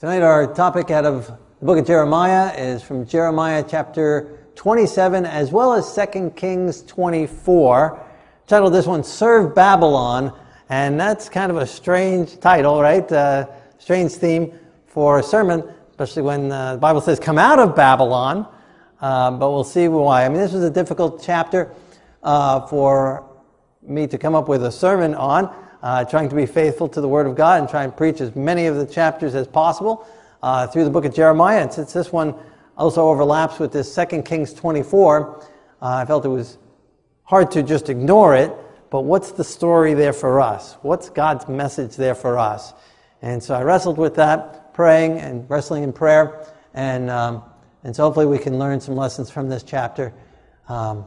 Tonight, our topic out of the book of Jeremiah is from Jeremiah chapter 27 as well as 2 Kings 24. Titled this one, Serve Babylon. And that's kind of a strange title, right? Uh, strange theme for a sermon, especially when uh, the Bible says, Come out of Babylon. Uh, but we'll see why. I mean, this was a difficult chapter uh, for me to come up with a sermon on uh, trying to be faithful to the Word of God and try and preach as many of the chapters as possible uh, through the book of Jeremiah. And since this one also overlaps with this 2 Kings 24, uh, I felt it was hard to just ignore it. But what's the story there for us? What's God's message there for us? And so I wrestled with that, praying and wrestling in prayer. And, um, and so hopefully we can learn some lessons from this chapter. Um,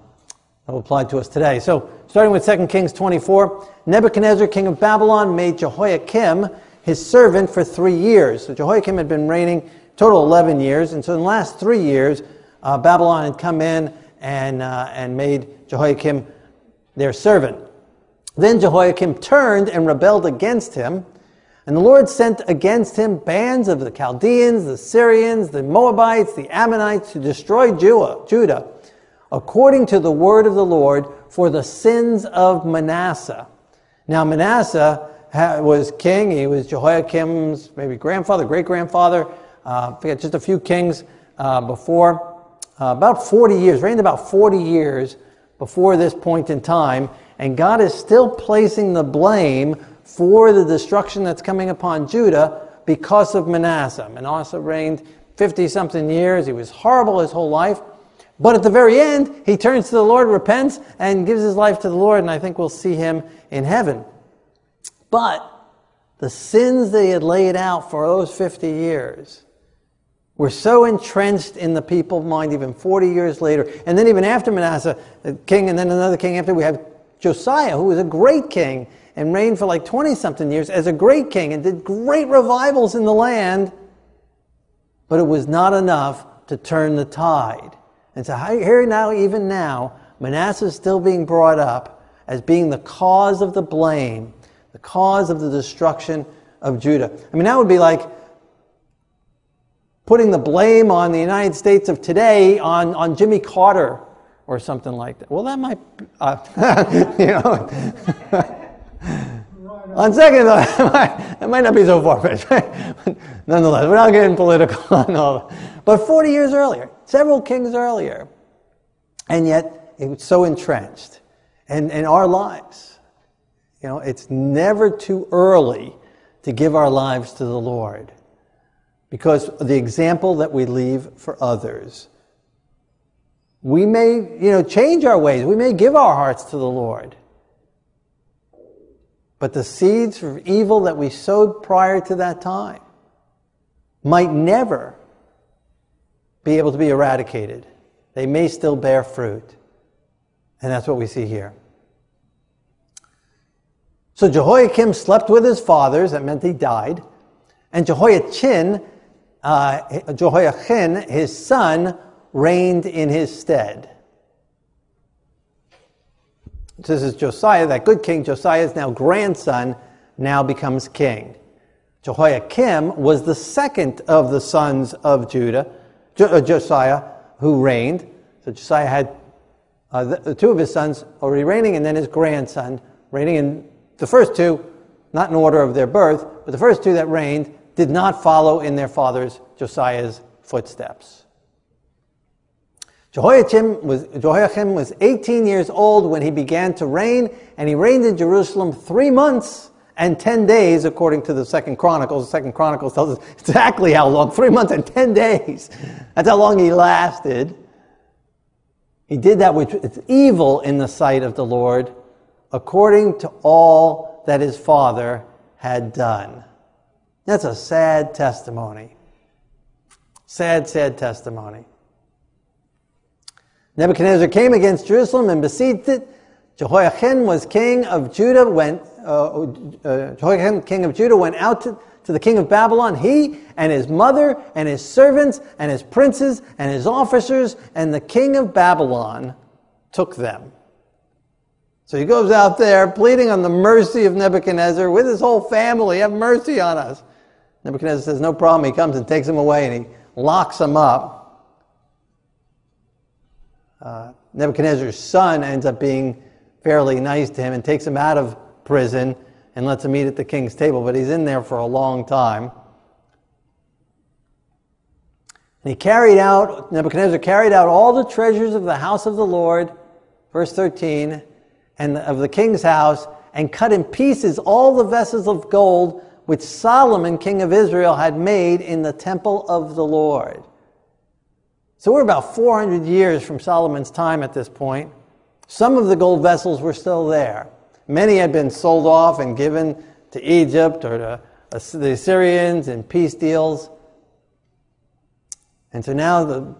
that will apply to us today. So, starting with 2 Kings 24, Nebuchadnezzar, king of Babylon, made Jehoiakim his servant for three years. So, Jehoiakim had been reigning total 11 years, and so in the last three years, uh, Babylon had come in and, uh, and made Jehoiakim their servant. Then Jehoiakim turned and rebelled against him, and the Lord sent against him bands of the Chaldeans, the Syrians, the Moabites, the Ammonites to destroy Judah according to the word of the Lord for the sins of Manasseh. Now, Manasseh was king. He was Jehoiakim's maybe grandfather, great grandfather. Uh, forget just a few kings uh, before. Uh, about 40 years, reigned about 40 years before this point in time. And God is still placing the blame for the destruction that's coming upon Judah because of Manasseh. Manasseh reigned 50 something years. He was horrible his whole life. But at the very end, he turns to the Lord, repents, and gives his life to the Lord, and I think we'll see him in heaven. But the sins they had laid out for those 50 years were so entrenched in the people's mind, even 40 years later. And then, even after Manasseh, the king, and then another king after, we have Josiah, who was a great king and reigned for like 20 something years as a great king and did great revivals in the land. But it was not enough to turn the tide. And so here now, even now, Manasseh is still being brought up as being the cause of the blame, the cause of the destruction of Judah. I mean, that would be like putting the blame on the United States of today on, on Jimmy Carter or something like that. Well, that might, uh, you know. on second thought, it might, it might not be so far fetched. Nonetheless, we're not getting political on all that. But 40 years earlier, several kings earlier, and yet it's so entrenched. And in our lives, you know, it's never too early to give our lives to the Lord because the example that we leave for others. We may, you know, change our ways. We may give our hearts to the Lord. But the seeds of evil that we sowed prior to that time might never be able to be eradicated. They may still bear fruit. And that's what we see here. So Jehoiakim slept with his fathers, that meant he died. And Jehoiachin, uh, Jehoiachin, his son, reigned in his stead. This is Josiah, that good king. Josiah's now grandson now becomes king. Jehoiakim was the second of the sons of Judah Josiah, who reigned. So Josiah had uh, the, the two of his sons already reigning, and then his grandson reigning. And the first two, not in order of their birth, but the first two that reigned did not follow in their father's Josiah's footsteps. Jehoiakim was, Jehoiakim was 18 years old when he began to reign, and he reigned in Jerusalem three months and 10 days, according to the Second Chronicles. The Second Chronicles tells us exactly how long three months and 10 days. That's how long he lasted. He did that which is evil in the sight of the Lord, according to all that his father had done. That's a sad testimony. Sad, sad testimony. Nebuchadnezzar came against Jerusalem and besieged it. Jehoiachin was king of Judah, went uh, uh, Jehoiakim, king of Judah, went out to, to the king of Babylon, he and his mother and his servants and his princes and his officers, and the king of Babylon took them. So he goes out there pleading on the mercy of Nebuchadnezzar with his whole family, have mercy on us. Nebuchadnezzar says, No problem. He comes and takes him away and he locks him up. Uh, Nebuchadnezzar's son ends up being fairly nice to him and takes him out of prison and lets him eat at the king's table, but he's in there for a long time. And he carried out, Nebuchadnezzar carried out all the treasures of the house of the Lord, verse 13, and of the king's house, and cut in pieces all the vessels of gold which Solomon, king of Israel, had made in the temple of the Lord. So we're about 400 years from Solomon's time at this point. Some of the gold vessels were still there. Many had been sold off and given to Egypt or to the Assyrians in peace deals. And so now the,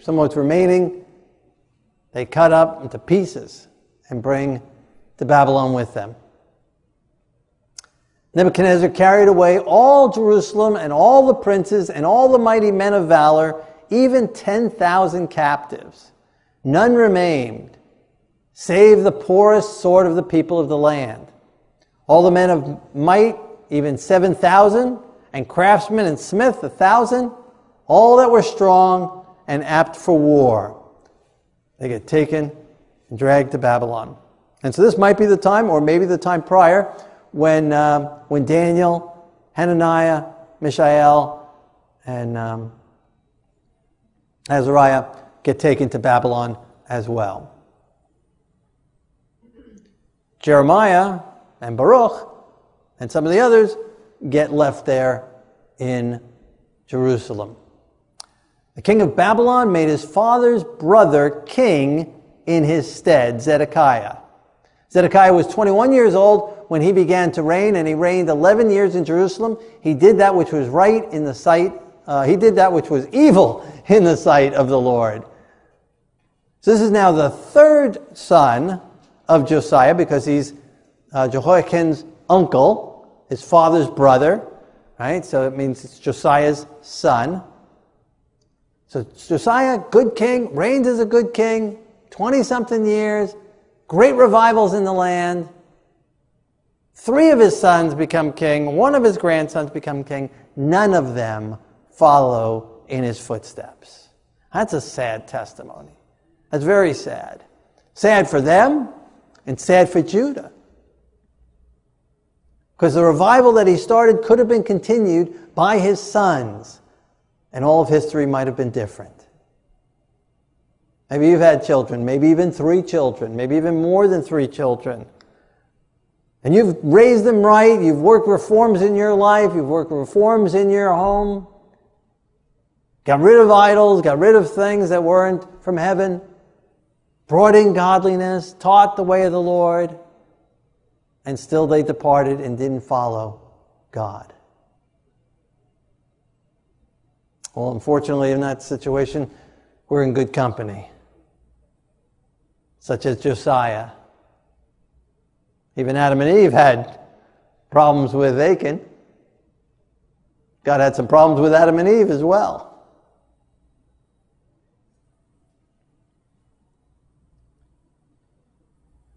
some of what's remaining, they cut up into pieces and bring to Babylon with them. Nebuchadnezzar carried away all Jerusalem and all the princes and all the mighty men of valor, even 10,000 captives. None remained, save the poorest sort of the people of the land. All the men of might, even 7,000, and craftsmen and smith, a thousand, all that were strong and apt for war. They get taken and dragged to Babylon. And so this might be the time, or maybe the time prior, when, uh, when Daniel, Hananiah, Mishael, and um, Azariah get taken to Babylon as well. Jeremiah and Baruch and some of the others get left there in Jerusalem. The king of Babylon made his father's brother king in his stead, Zedekiah. Zedekiah was 21 years old when he began to reign, and he reigned 11 years in Jerusalem. He did that which was right in the sight, uh, he did that which was evil in the sight of the Lord. So this is now the third son of Josiah because he's uh, Jehoiakim's uncle, his father's brother, right? So it means it's Josiah's son. So Josiah, good king, reigns as a good king, 20 something years, great revivals in the land. Three of his sons become king, one of his grandsons become king. None of them follow in his footsteps. That's a sad testimony. That's very sad. Sad for them and sad for Judah. Because the revival that he started could have been continued by his sons, and all of history might have been different. Maybe you've had children, maybe even three children, maybe even more than three children. And you've raised them right, you've worked reforms in your life, you've worked reforms in your home, got rid of idols, got rid of things that weren't from heaven, brought in godliness, taught the way of the Lord, and still they departed and didn't follow God. Well, unfortunately, in that situation, we're in good company such as Josiah. Even Adam and Eve had problems with Cain. God had some problems with Adam and Eve as well.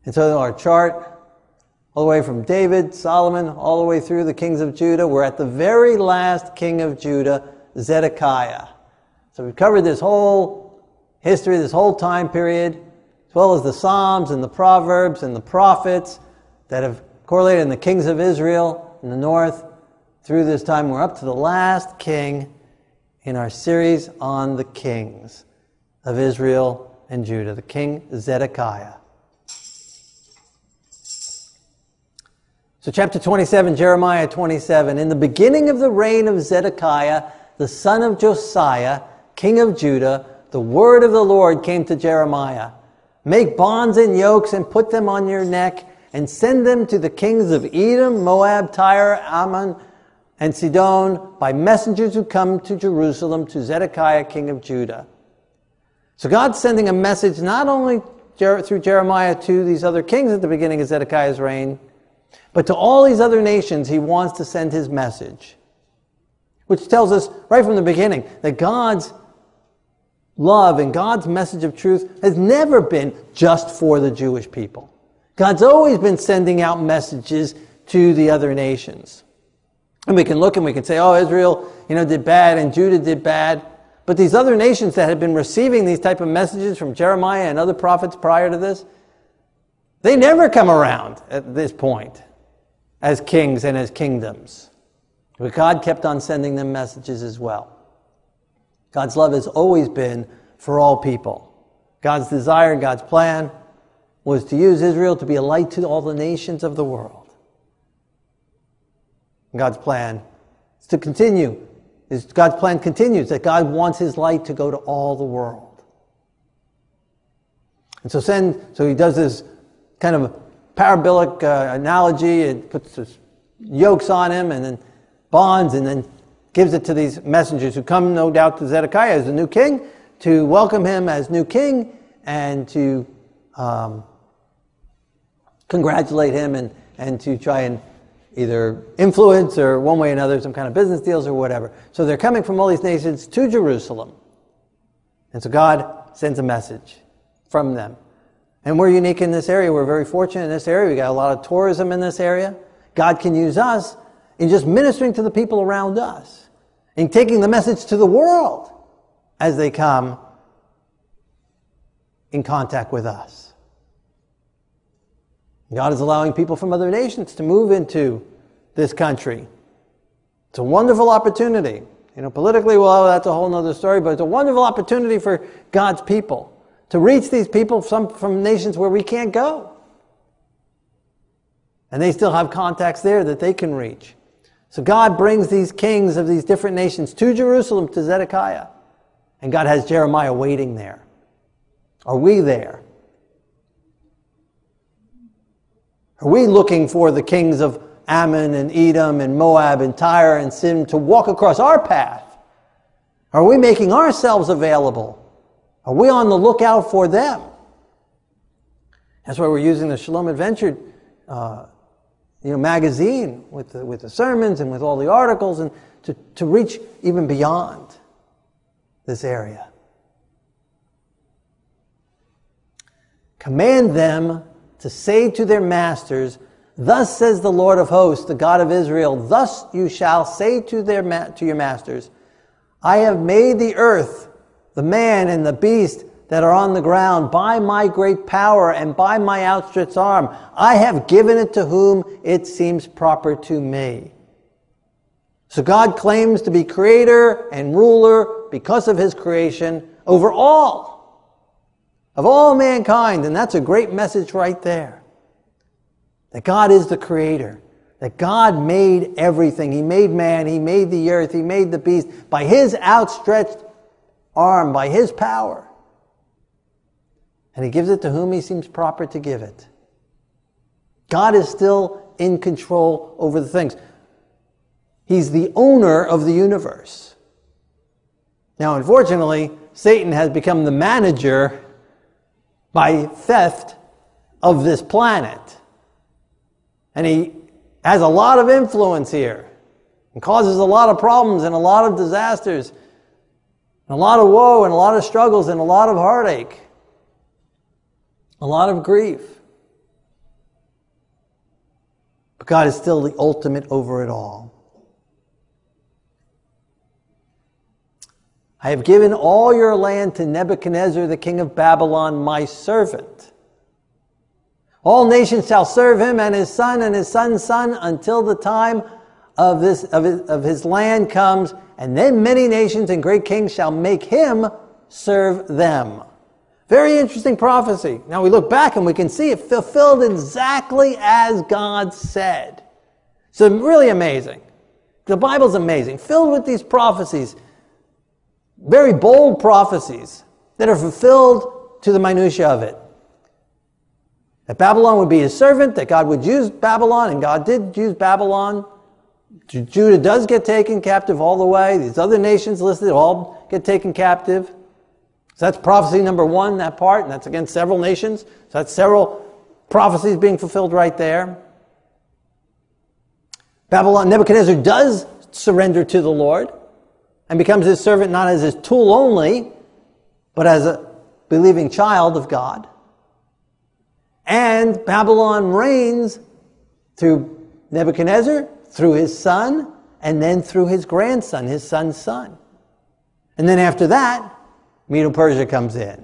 And so our chart, all the way from David, Solomon, all the way through the kings of Judah, we're at the very last king of Judah, Zedekiah. So we've covered this whole history, this whole time period as well as the Psalms and the Proverbs and the prophets that have correlated in the kings of Israel in the north through this time. We're up to the last king in our series on the kings of Israel and Judah, the king Zedekiah. So, chapter 27, Jeremiah 27. In the beginning of the reign of Zedekiah, the son of Josiah, king of Judah, the word of the Lord came to Jeremiah. Make bonds and yokes and put them on your neck and send them to the kings of Edom, Moab, Tyre, Ammon, and Sidon by messengers who come to Jerusalem to Zedekiah, king of Judah. So God's sending a message not only through Jeremiah to these other kings at the beginning of Zedekiah's reign, but to all these other nations, he wants to send his message. Which tells us right from the beginning that God's love and God's message of truth has never been just for the Jewish people. God's always been sending out messages to the other nations. And we can look and we can say, oh, Israel, you know, did bad and Judah did bad. But these other nations that had been receiving these type of messages from Jeremiah and other prophets prior to this, they never come around at this point as kings and as kingdoms. But God kept on sending them messages as well. God's love has always been for all people. God's desire, God's plan was to use Israel to be a light to all the nations of the world. God's plan is to continue. God's plan continues that God wants his light to go to all the world. And so send, so he does this kind of parabolic uh, analogy. It puts this yokes on him and then bonds and then gives it to these messengers who come, no doubt, to Zedekiah as the new king to welcome him as new king and to um, congratulate him and, and to try and either influence or one way or another some kind of business deals or whatever. So they're coming from all these nations to Jerusalem. And so God sends a message from them. And we're unique in this area. We're very fortunate in this area. We got a lot of tourism in this area. God can use us in just ministering to the people around us and taking the message to the world as they come in contact with us. God is allowing people from other nations to move into this country. It's a wonderful opportunity. You know, politically, well, that's a whole other story, but it's a wonderful opportunity for God's people to reach these people some from nations where we can't go. And they still have contacts there that they can reach. So God brings these kings of these different nations to Jerusalem to Zedekiah. And God has Jeremiah waiting there. Are we there? Are we looking for the kings of Ammon and Edom and Moab and Tyre and Sidon to walk across our path? Are we making ourselves available? Are we on the lookout for them? That's why we're using the Shalom Adventure uh, you know, magazine with the, with the sermons and with all the articles and to, to reach even beyond this area. Command them to say to their masters, Thus says the Lord of hosts, the God of Israel, thus you shall say to, their ma- to your masters, I have made the earth, the man and the beast that are on the ground by my great power and by my outstretched arm. I have given it to whom it seems proper to me. So God claims to be creator and ruler because of his creation over all, of all mankind. And that's a great message right there. That God is the creator. That God made everything. He made man. He made the earth. He made the beast by his outstretched arm, by his power. And he gives it to whom he seems proper to give it. God is still in control over the things. He's the owner of the universe. Now, unfortunately, Satan has become the manager by theft of this planet. And he has a lot of influence here and causes a lot of problems and a lot of disasters, a lot of woe and a lot of struggles and a lot of heartache, a lot of grief. But God is still the ultimate over it all. I have given all your land to Nebuchadnezzar, the king of Babylon, my servant. All nations shall serve him and his son and his son's son until the time of, this, of, his, of his land comes, and then many nations and great kings shall make him serve them. Very interesting prophecy. Now we look back and we can see it fulfilled exactly as God said. So really amazing. The Bible's amazing, filled with these prophecies very bold prophecies that are fulfilled to the minutiae of it. That Babylon would be his servant, that God would use Babylon, and God did use Babylon. Judah does get taken captive all the way. These other nations listed all get taken captive. So that's prophecy number one, that part, and that's against several nations. So that's several prophecies being fulfilled right there. Babylon, Nebuchadnezzar does surrender to the Lord and becomes his servant not as his tool only, but as a believing child of God. And Babylon reigns through Nebuchadnezzar, through his son, and then through his grandson, his son's son. And then after that, Medo Persia comes in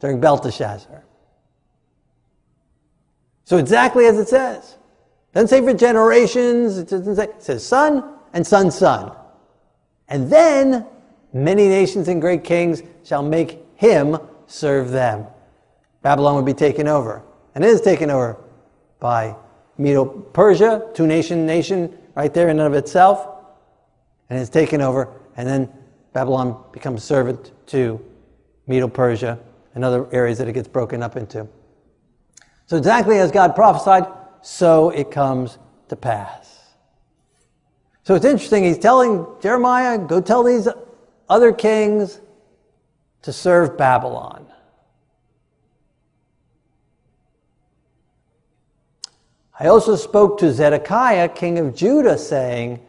during Belteshazzar. So exactly as it says. It doesn't say for generations, it doesn't say, it says son and son's son. And then many nations and great kings shall make him serve them. Babylon would be taken over. And it is taken over by Medo Persia, two nation nation right there in and of itself. And it's taken over. And then Babylon becomes servant to Medo Persia and other areas that it gets broken up into. So, exactly as God prophesied, so it comes to pass. So it's interesting, he's telling Jeremiah, go tell these other kings to serve Babylon. I also spoke to Zedekiah, king of Judah, saying,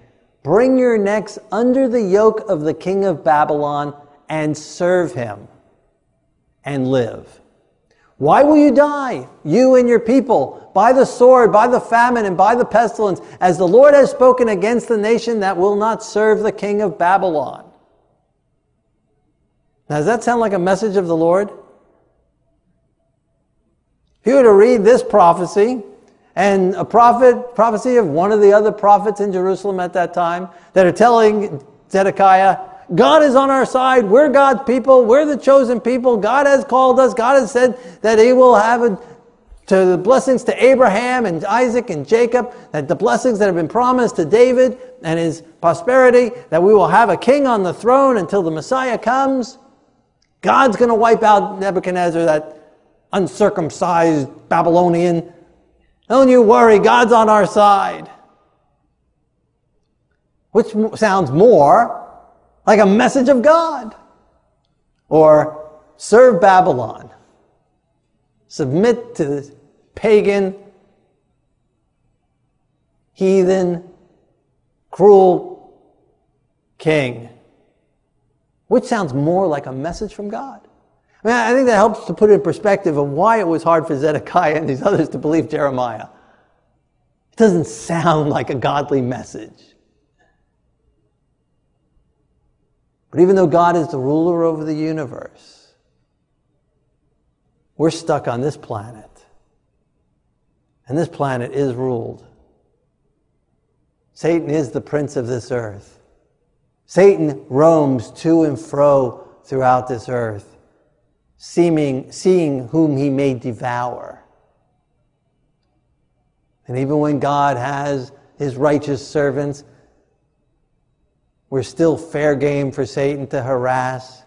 Bring your necks under the yoke of the king of Babylon and serve him and live. Why will you die, you and your people, by the sword, by the famine, and by the pestilence, as the Lord has spoken against the nation that will not serve the king of Babylon? Now, does that sound like a message of the Lord? If you were to read this prophecy, and a prophet, prophecy of one of the other prophets in Jerusalem at that time, that are telling Zedekiah, God is on our side. We're God's people. We're the chosen people. God has called us. God has said that He will have a, to the blessings to Abraham and Isaac and Jacob, that the blessings that have been promised to David and his prosperity, that we will have a king on the throne until the Messiah comes. God's going to wipe out Nebuchadnezzar, that uncircumcised Babylonian. Don't you worry, God's on our side. Which sounds more like a message of God. Or serve Babylon. Submit to the pagan, heathen, cruel king. Which sounds more like a message from God. I mean, I think that helps to put in perspective of why it was hard for Zedekiah and these others to believe Jeremiah. It doesn't sound like a godly message. But even though God is the ruler over the universe, we're stuck on this planet. And this planet is ruled. Satan is the prince of this earth. Satan roams to and fro throughout this earth, seeming, seeing whom he may devour. And even when God has his righteous servants, we're still fair game for Satan to harass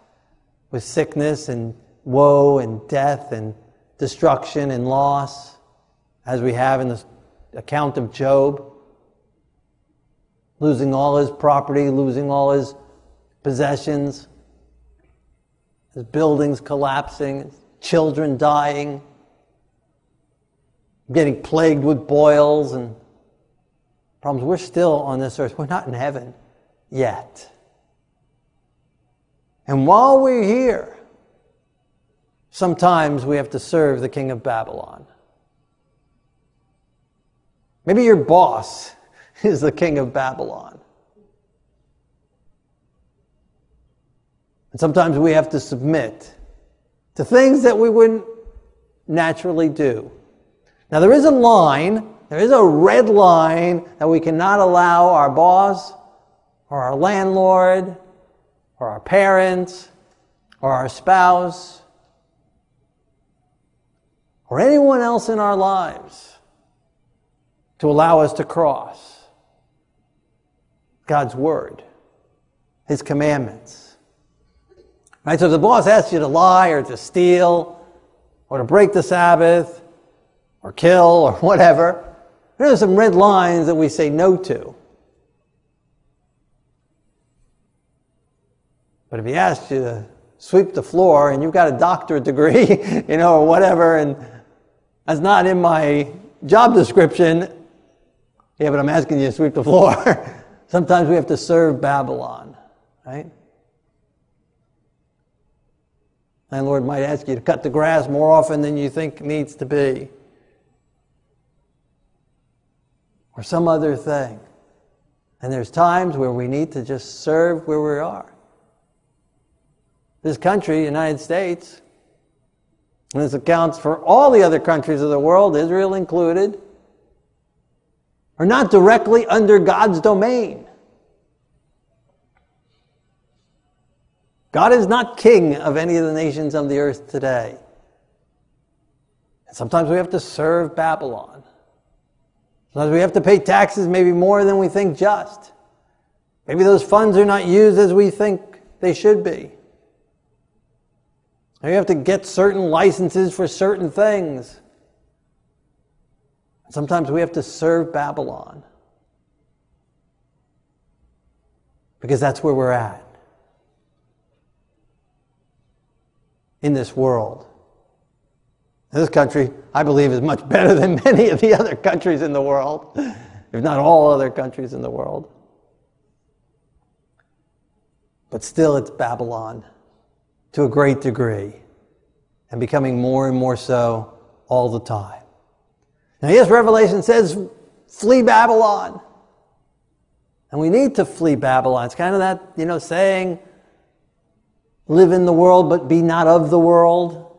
with sickness and woe and death and destruction and loss, as we have in the account of Job. Losing all his property, losing all his possessions, his buildings collapsing, children dying, getting plagued with boils and problems. We're still on this earth. We're not in heaven yet. And while we're here, sometimes we have to serve the king of Babylon. Maybe your boss is the king of Babylon. And sometimes we have to submit to things that we wouldn't naturally do. Now, there is a line, there is a red line that we cannot allow our boss or our landlord or our parents or our spouse or anyone else in our lives to allow us to cross God's word, His commandments. Right? So if the boss asks you to lie or to steal or to break the Sabbath or kill or whatever, there are some red lines that we say no to. But if he asks you to sweep the floor and you've got a doctorate degree, you know, or whatever, and that's not in my job description, yeah, but I'm asking you to sweep the floor. Sometimes we have to serve Babylon, right? Landlord might ask you to cut the grass more often than you think needs to be. Or some other thing. And there's times where we need to just serve where we are. This country, United States, and this accounts for all the other countries of the world, Israel included, are not directly under God's domain. God is not king of any of the nations of the earth today. And sometimes we have to serve Babylon. Sometimes we have to pay taxes maybe more than we think just. Maybe those funds are not used as we think they should be. Maybe we have to get certain licenses for certain things. Sometimes we have to serve Babylon because that's where we're at in this world. This country, I believe, is much better than many of the other countries in the world, if not all other countries in the world. But still, it's Babylon to a great degree and becoming more and more so all the time. Now, yes, Revelation says, flee Babylon. And we need to flee Babylon. It's kind of that, you know, saying, live in the world but be not of the world.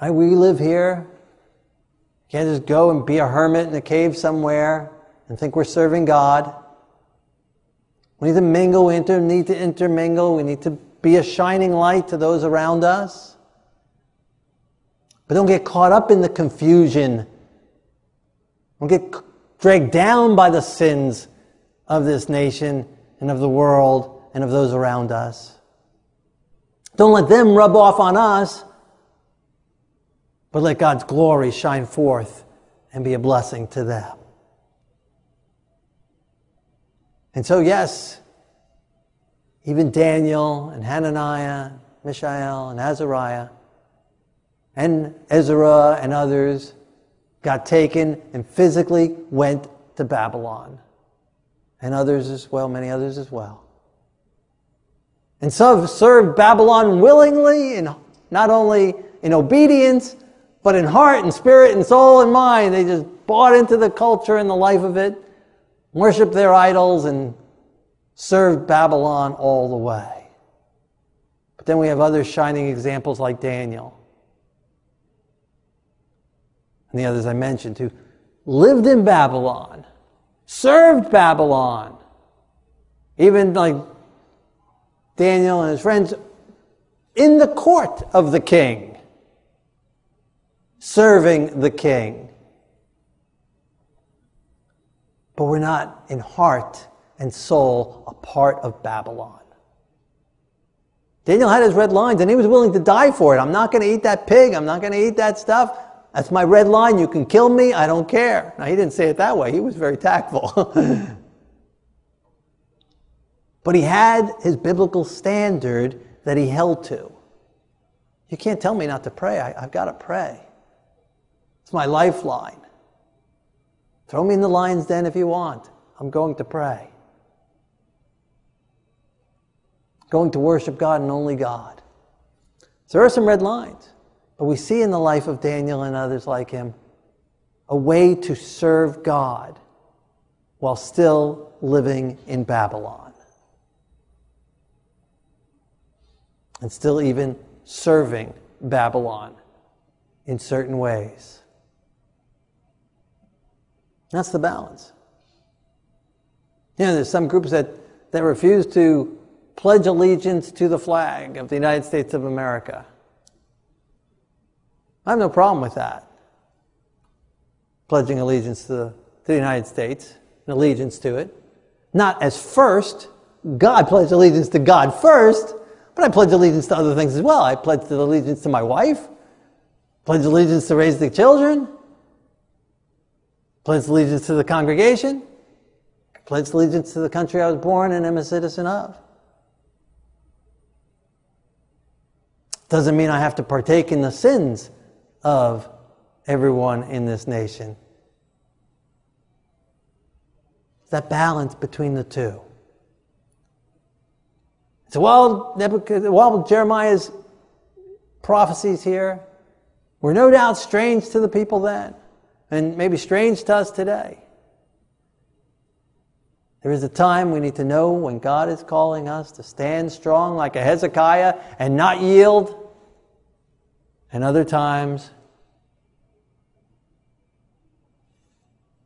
Right? We live here. You can't just go and be a hermit in a cave somewhere and think we're serving God. We need to mingle, we need to intermingle, we need to be a shining light to those around us. But don't get caught up in the confusion don't get dragged down by the sins of this nation and of the world and of those around us. Don't let them rub off on us, but let God's glory shine forth and be a blessing to them. And so, yes, even Daniel and Hananiah, Mishael and Azariah, and Ezra and others got taken and physically went to Babylon. And others as well, many others as well. And some served Babylon willingly, and not only in obedience, but in heart and spirit and soul and mind. They just bought into the culture and the life of it, worshiped their idols, and served Babylon all the way. But then we have other shining examples like Daniel and the others I mentioned, who lived in Babylon, served Babylon. Even like Daniel and his friends in the court of the king, serving the king. But we're not in heart and soul a part of Babylon. Daniel had his red lines and he was willing to die for it. I'm not going to eat that pig. I'm not going to eat that stuff. That's my red line. You can kill me. I don't care. Now, he didn't say it that way. He was very tactful. but he had his biblical standard that he held to. You can't tell me not to pray. I, have got to pray. It's my lifeline. Throw me in the lion's den if you want. I'm going to pray. Going to worship God and only God. So there are some red lines. But we see in the life of Daniel and others like him a way to serve God while still living in Babylon. And still even serving Babylon in certain ways. That's the balance. You know, there's some groups that, that refuse to pledge allegiance to the flag of the United States of America. I have no problem with that. Pledging allegiance to the, to the United States, and allegiance to it. Not as first. God pledged allegiance to God first, but I pledge allegiance to other things as well. I pledge allegiance to my wife, pledge allegiance to raise the children, pledge allegiance to the congregation, pledge allegiance to the country I was born and am a citizen of. Doesn't mean I have to partake in the sins of everyone in this nation. That balance between the two. So while, while Jeremiah's prophecies here were no doubt strange to the people then, and maybe strange to us today, There is a time we need to know when God is calling us to stand strong like a Hezekiah and not yield. And other times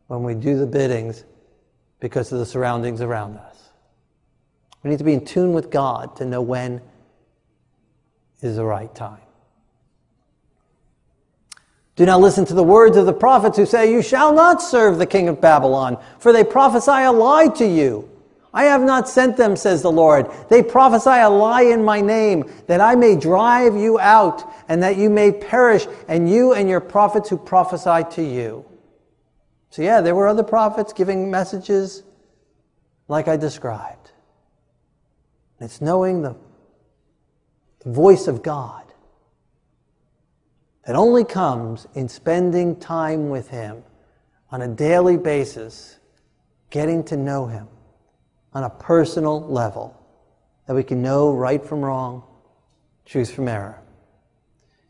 when we do the biddings because of the surroundings around us. We need to be in tune with God to know when is the right time. Do not listen to the words of the prophets who say, You shall not serve the king of Babylon, for they prophesy a lie to you. I have not sent them, says the Lord. They prophesy a lie in my name, that I may drive you out, and that you may perish, and you and your prophets who prophesy to you. So, yeah, there were other prophets giving messages like I described. It's knowing the, the voice of God that only comes in spending time with Him on a daily basis, getting to know Him on a personal level, that we can know right from wrong, truth from error.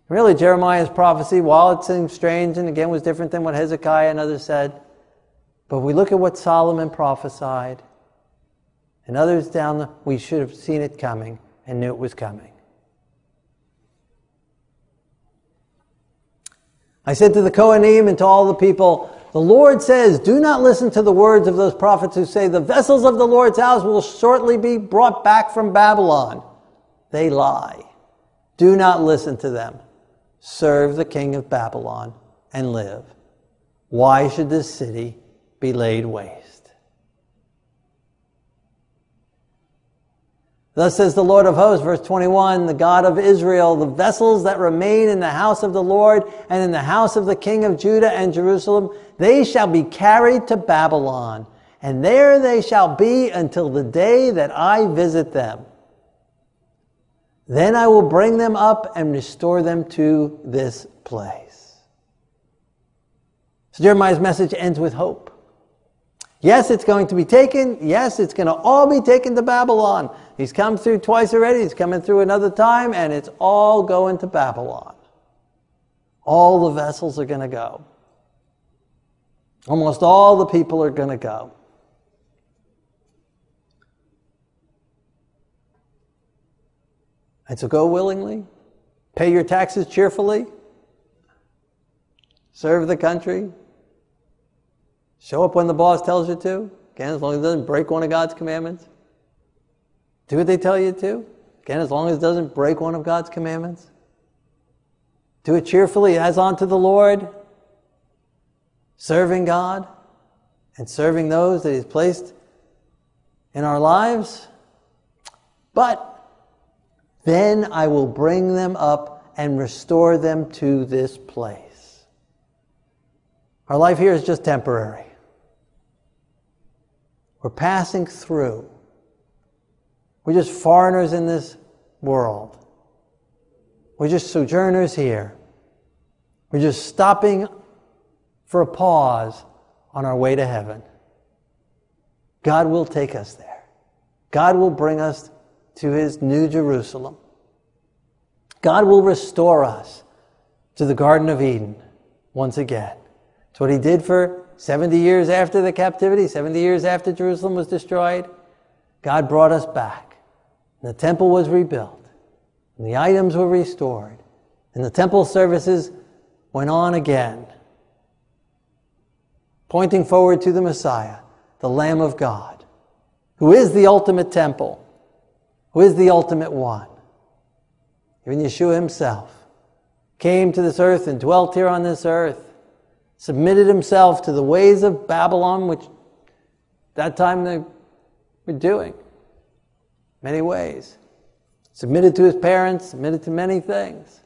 Really, Jeremiah's prophecy, while it seems strange and again was different than what Hezekiah and others said, but we look at what Solomon prophesied, and others down the, we should have seen it coming and knew it was coming. I said to the Kohanim and to all the people, the Lord says, Do not listen to the words of those prophets who say, The vessels of the Lord's house will shortly be brought back from Babylon. They lie. Do not listen to them. Serve the king of Babylon and live. Why should this city be laid waste? Thus says the Lord of hosts, verse 21, the God of Israel, the vessels that remain in the house of the Lord and in the house of the king of Judah and Jerusalem, they shall be carried to Babylon, and there they shall be until the day that I visit them. Then I will bring them up and restore them to this place. So Jeremiah's message ends with hope. Yes, it's going to be taken. Yes, it's going to all be taken to Babylon. He's come through twice already. He's coming through another time, and it's all going to Babylon. All the vessels are going to go. Almost all the people are going to go. And so go willingly, pay your taxes cheerfully, serve the country, show up when the boss tells you to, again, as long as it doesn't break one of God's commandments. Do what they tell you to. Again, as long as it doesn't break one of God's commandments. Do it cheerfully as unto the Lord, serving God and serving those that He's placed in our lives. But then I will bring them up and restore them to this place. Our life here is just temporary. We're passing through. We're just foreigners in this world. We're just sojourners here. We're just stopping for a pause on our way to heaven. God will take us there. God will bring us to his new Jerusalem. God will restore us to the Garden of Eden once again. It's what he did for 70 years after the captivity, 70 years after Jerusalem was destroyed. God brought us back. The temple was rebuilt, and the items were restored, and the temple services went on again, pointing forward to the Messiah, the Lamb of God, who is the ultimate temple, who is the ultimate one. Even Yeshua himself came to this earth and dwelt here on this earth, submitted himself to the ways of Babylon, which that time they were doing many ways. Submitted to his parents, submitted to many things.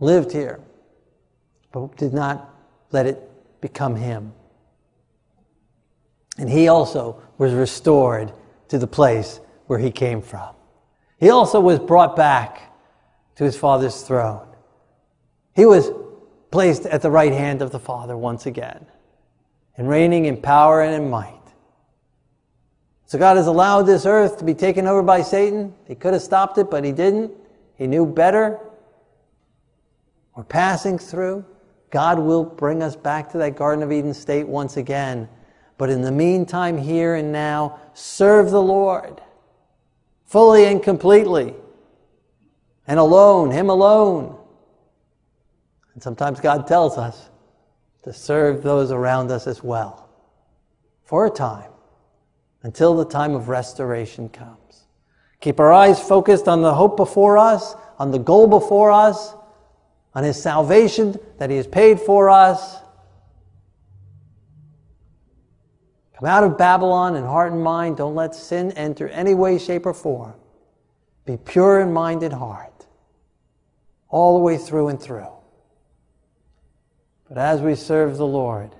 Lived here, but did not let it become him. And he also was restored to the place where he came from. He also was brought back to his father's throne. He was placed at the right hand of the Father once again, and reigning in power and in might. So God has allowed this earth to be taken over by Satan. He could have stopped it, but he didn't. He knew better. We're passing through. God will bring us back to that Garden of Eden state once again. But in the meantime, here and now, serve the Lord fully and completely and alone, Him alone. And sometimes God tells us to serve those around us as well for a time until the time of restoration comes. Keep our eyes focused on the hope before us, on the goal before us, on His salvation that He has paid for us. Come out of Babylon in heart and mind. Don't let sin enter any way, shape, or form. Be pure in mind and heart, all the way through and through. But as we serve the Lord,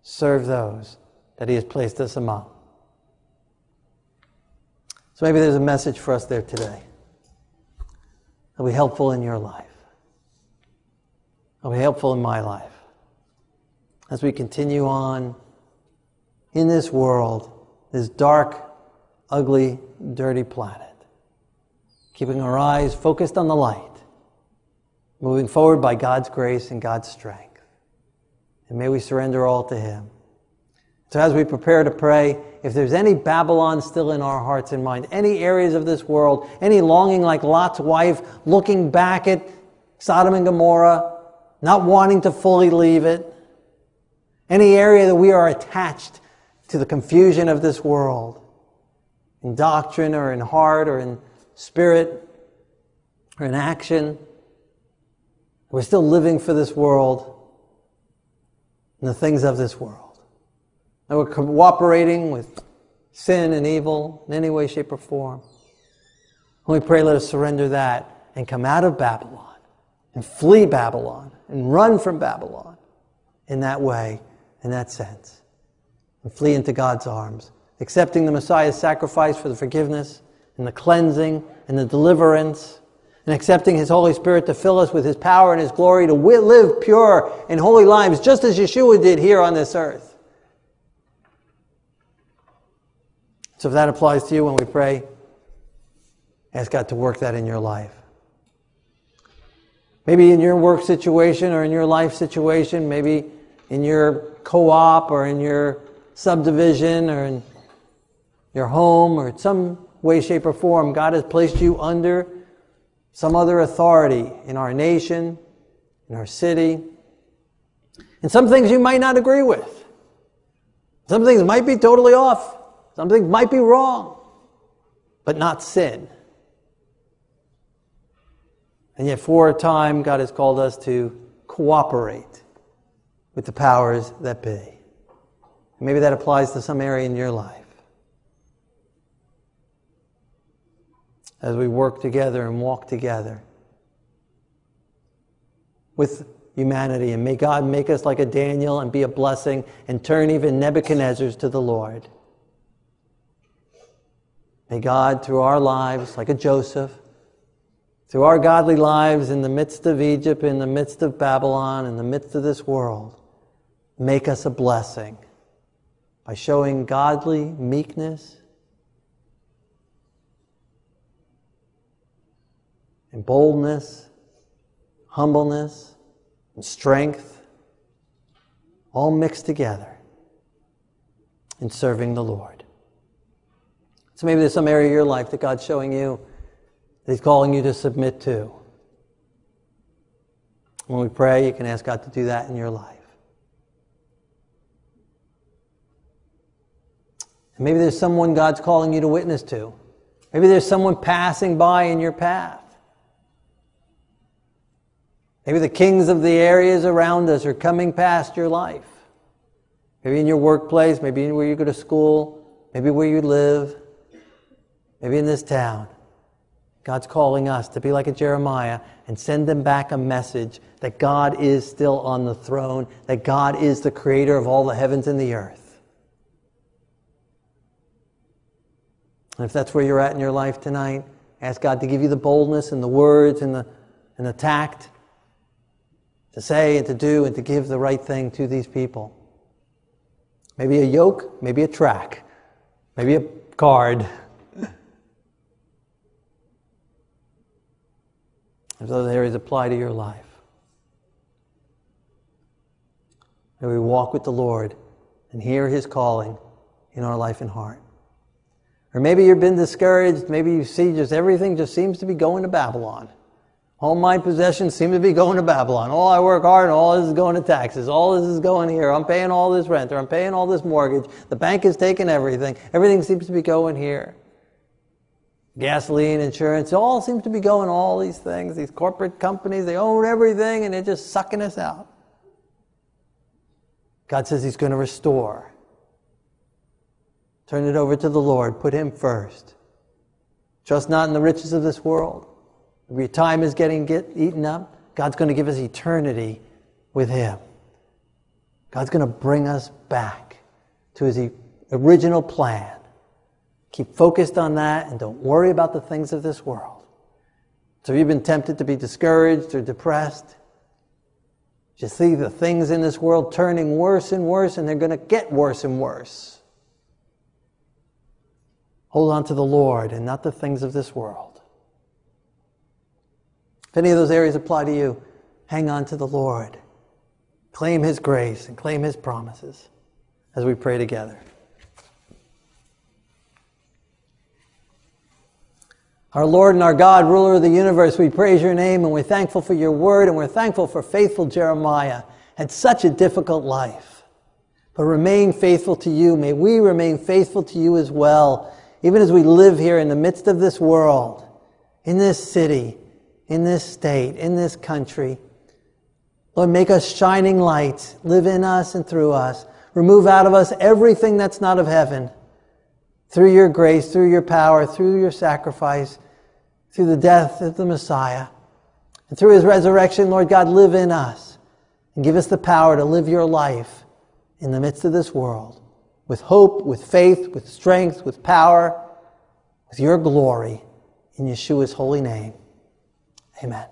serve those that He has placed us among. So maybe there's a message for us there today that'll be helpful in your life. That'll be helpful in my life. As we continue on in this world, this dark, ugly, dirty planet, keeping our eyes focused on the light, moving forward by God's grace and God's strength. And may we surrender all to Him. So, as we prepare to pray, if there's any Babylon still in our hearts and mind, any areas of this world, any longing like Lot's wife, looking back at Sodom and Gomorrah, not wanting to fully leave it, any area that we are attached to the confusion of this world, in doctrine or in heart or in spirit or in action, we're still living for this world and the things of this world. And we're cooperating with sin and evil in any way, shape, or form. And we pray, let us surrender that and come out of Babylon and flee Babylon and run from Babylon in that way, in that sense, and flee into God's arms, accepting the Messiah's sacrifice for the forgiveness and the cleansing and the deliverance and accepting His Holy Spirit to fill us with His power and His glory to live pure and holy lives, just as Yeshua did here on this earth. So, if that applies to you when we pray, ask God to work that in your life. Maybe in your work situation or in your life situation, maybe in your co op or in your subdivision or in your home or some way, shape, or form, God has placed you under some other authority in our nation, in our city. And some things you might not agree with. Some things might be totally off. Some things might be wrong, but not sin. And yet, for a time, God has called us to cooperate with the powers that be. Maybe that applies to some area in your life. As we work together and walk together with humanity. And may God make us like a Daniel and be a blessing and turn even Nebuchadnezzar's to the Lord. May God, through our lives, like a Joseph, through our godly lives in the midst of Egypt, in the midst of Babylon, in the midst of this world, make us a blessing by showing godly meekness and boldness, humbleness, and strength, all mixed together in serving the Lord. So maybe there's some area of your life that God's showing you that He's calling you to submit to. When we pray, you can ask God to do that in your life. And maybe there's someone God's calling you to witness to. Maybe there's someone passing by in your path. Maybe the kings of the areas around us are coming past your life. Maybe in your workplace, maybe where you go to school, maybe where you live, maybe in this town. God's calling us to be like a Jeremiah and send them back a message that God is still on the throne, that God is the creator of all the heavens and the earth. And if that's where you're at in your life tonight, ask God to give you the boldness and the words and the, and the tact to say and to do and to give the right thing to these people. Maybe a yoke, maybe a track, maybe a card. if those areas apply to your life. May we walk with the Lord and hear his calling in our life and heart. Or maybe you've been discouraged. Maybe you see just everything just seems to be going to Babylon. All my possessions seem to be going to Babylon. All I work hard and all this is going to taxes. All this is going here. I'm paying all this rent or I'm paying all this mortgage. The bank is taking everything. Everything seems to be going here. Gasoline, insurance, all seems to be going all these things. These corporate companies, they own everything and they're just sucking us out. God says He's going to restore. Turn it over to the Lord. Put Him first. Trust not in the riches of this world. Your time is getting get eaten up, God's going to give us eternity with Him. God's going to bring us back to His original plan. Keep focused on that and don't worry about the things of this world. So if you've been tempted to be discouraged or depressed, just see the things in this world turning worse and worse, and they're going to get worse and worse. Hold on to the Lord and not the things of this world. If any of those areas apply to you, hang on to the Lord. Claim His grace and claim His promises as we pray together. Our Lord and our God, ruler of the universe, we praise your name and we're thankful for your word and we're thankful for faithful Jeremiah. Had such a difficult life. But remain faithful to you. May we remain faithful to you as well even as we live here in the midst of this world, in this city, in this state, in this country. Lord, make us shining lights. Live in us and through us. Remove out of us everything that's not of heaven. Through your grace, through your power, through your sacrifice, through the death of the Messiah. And through his resurrection, Lord God, live in us and give us the power to live your life in the midst of this world with hope, with faith, with strength, with power, with your glory. In Yeshua's holy name. Amen.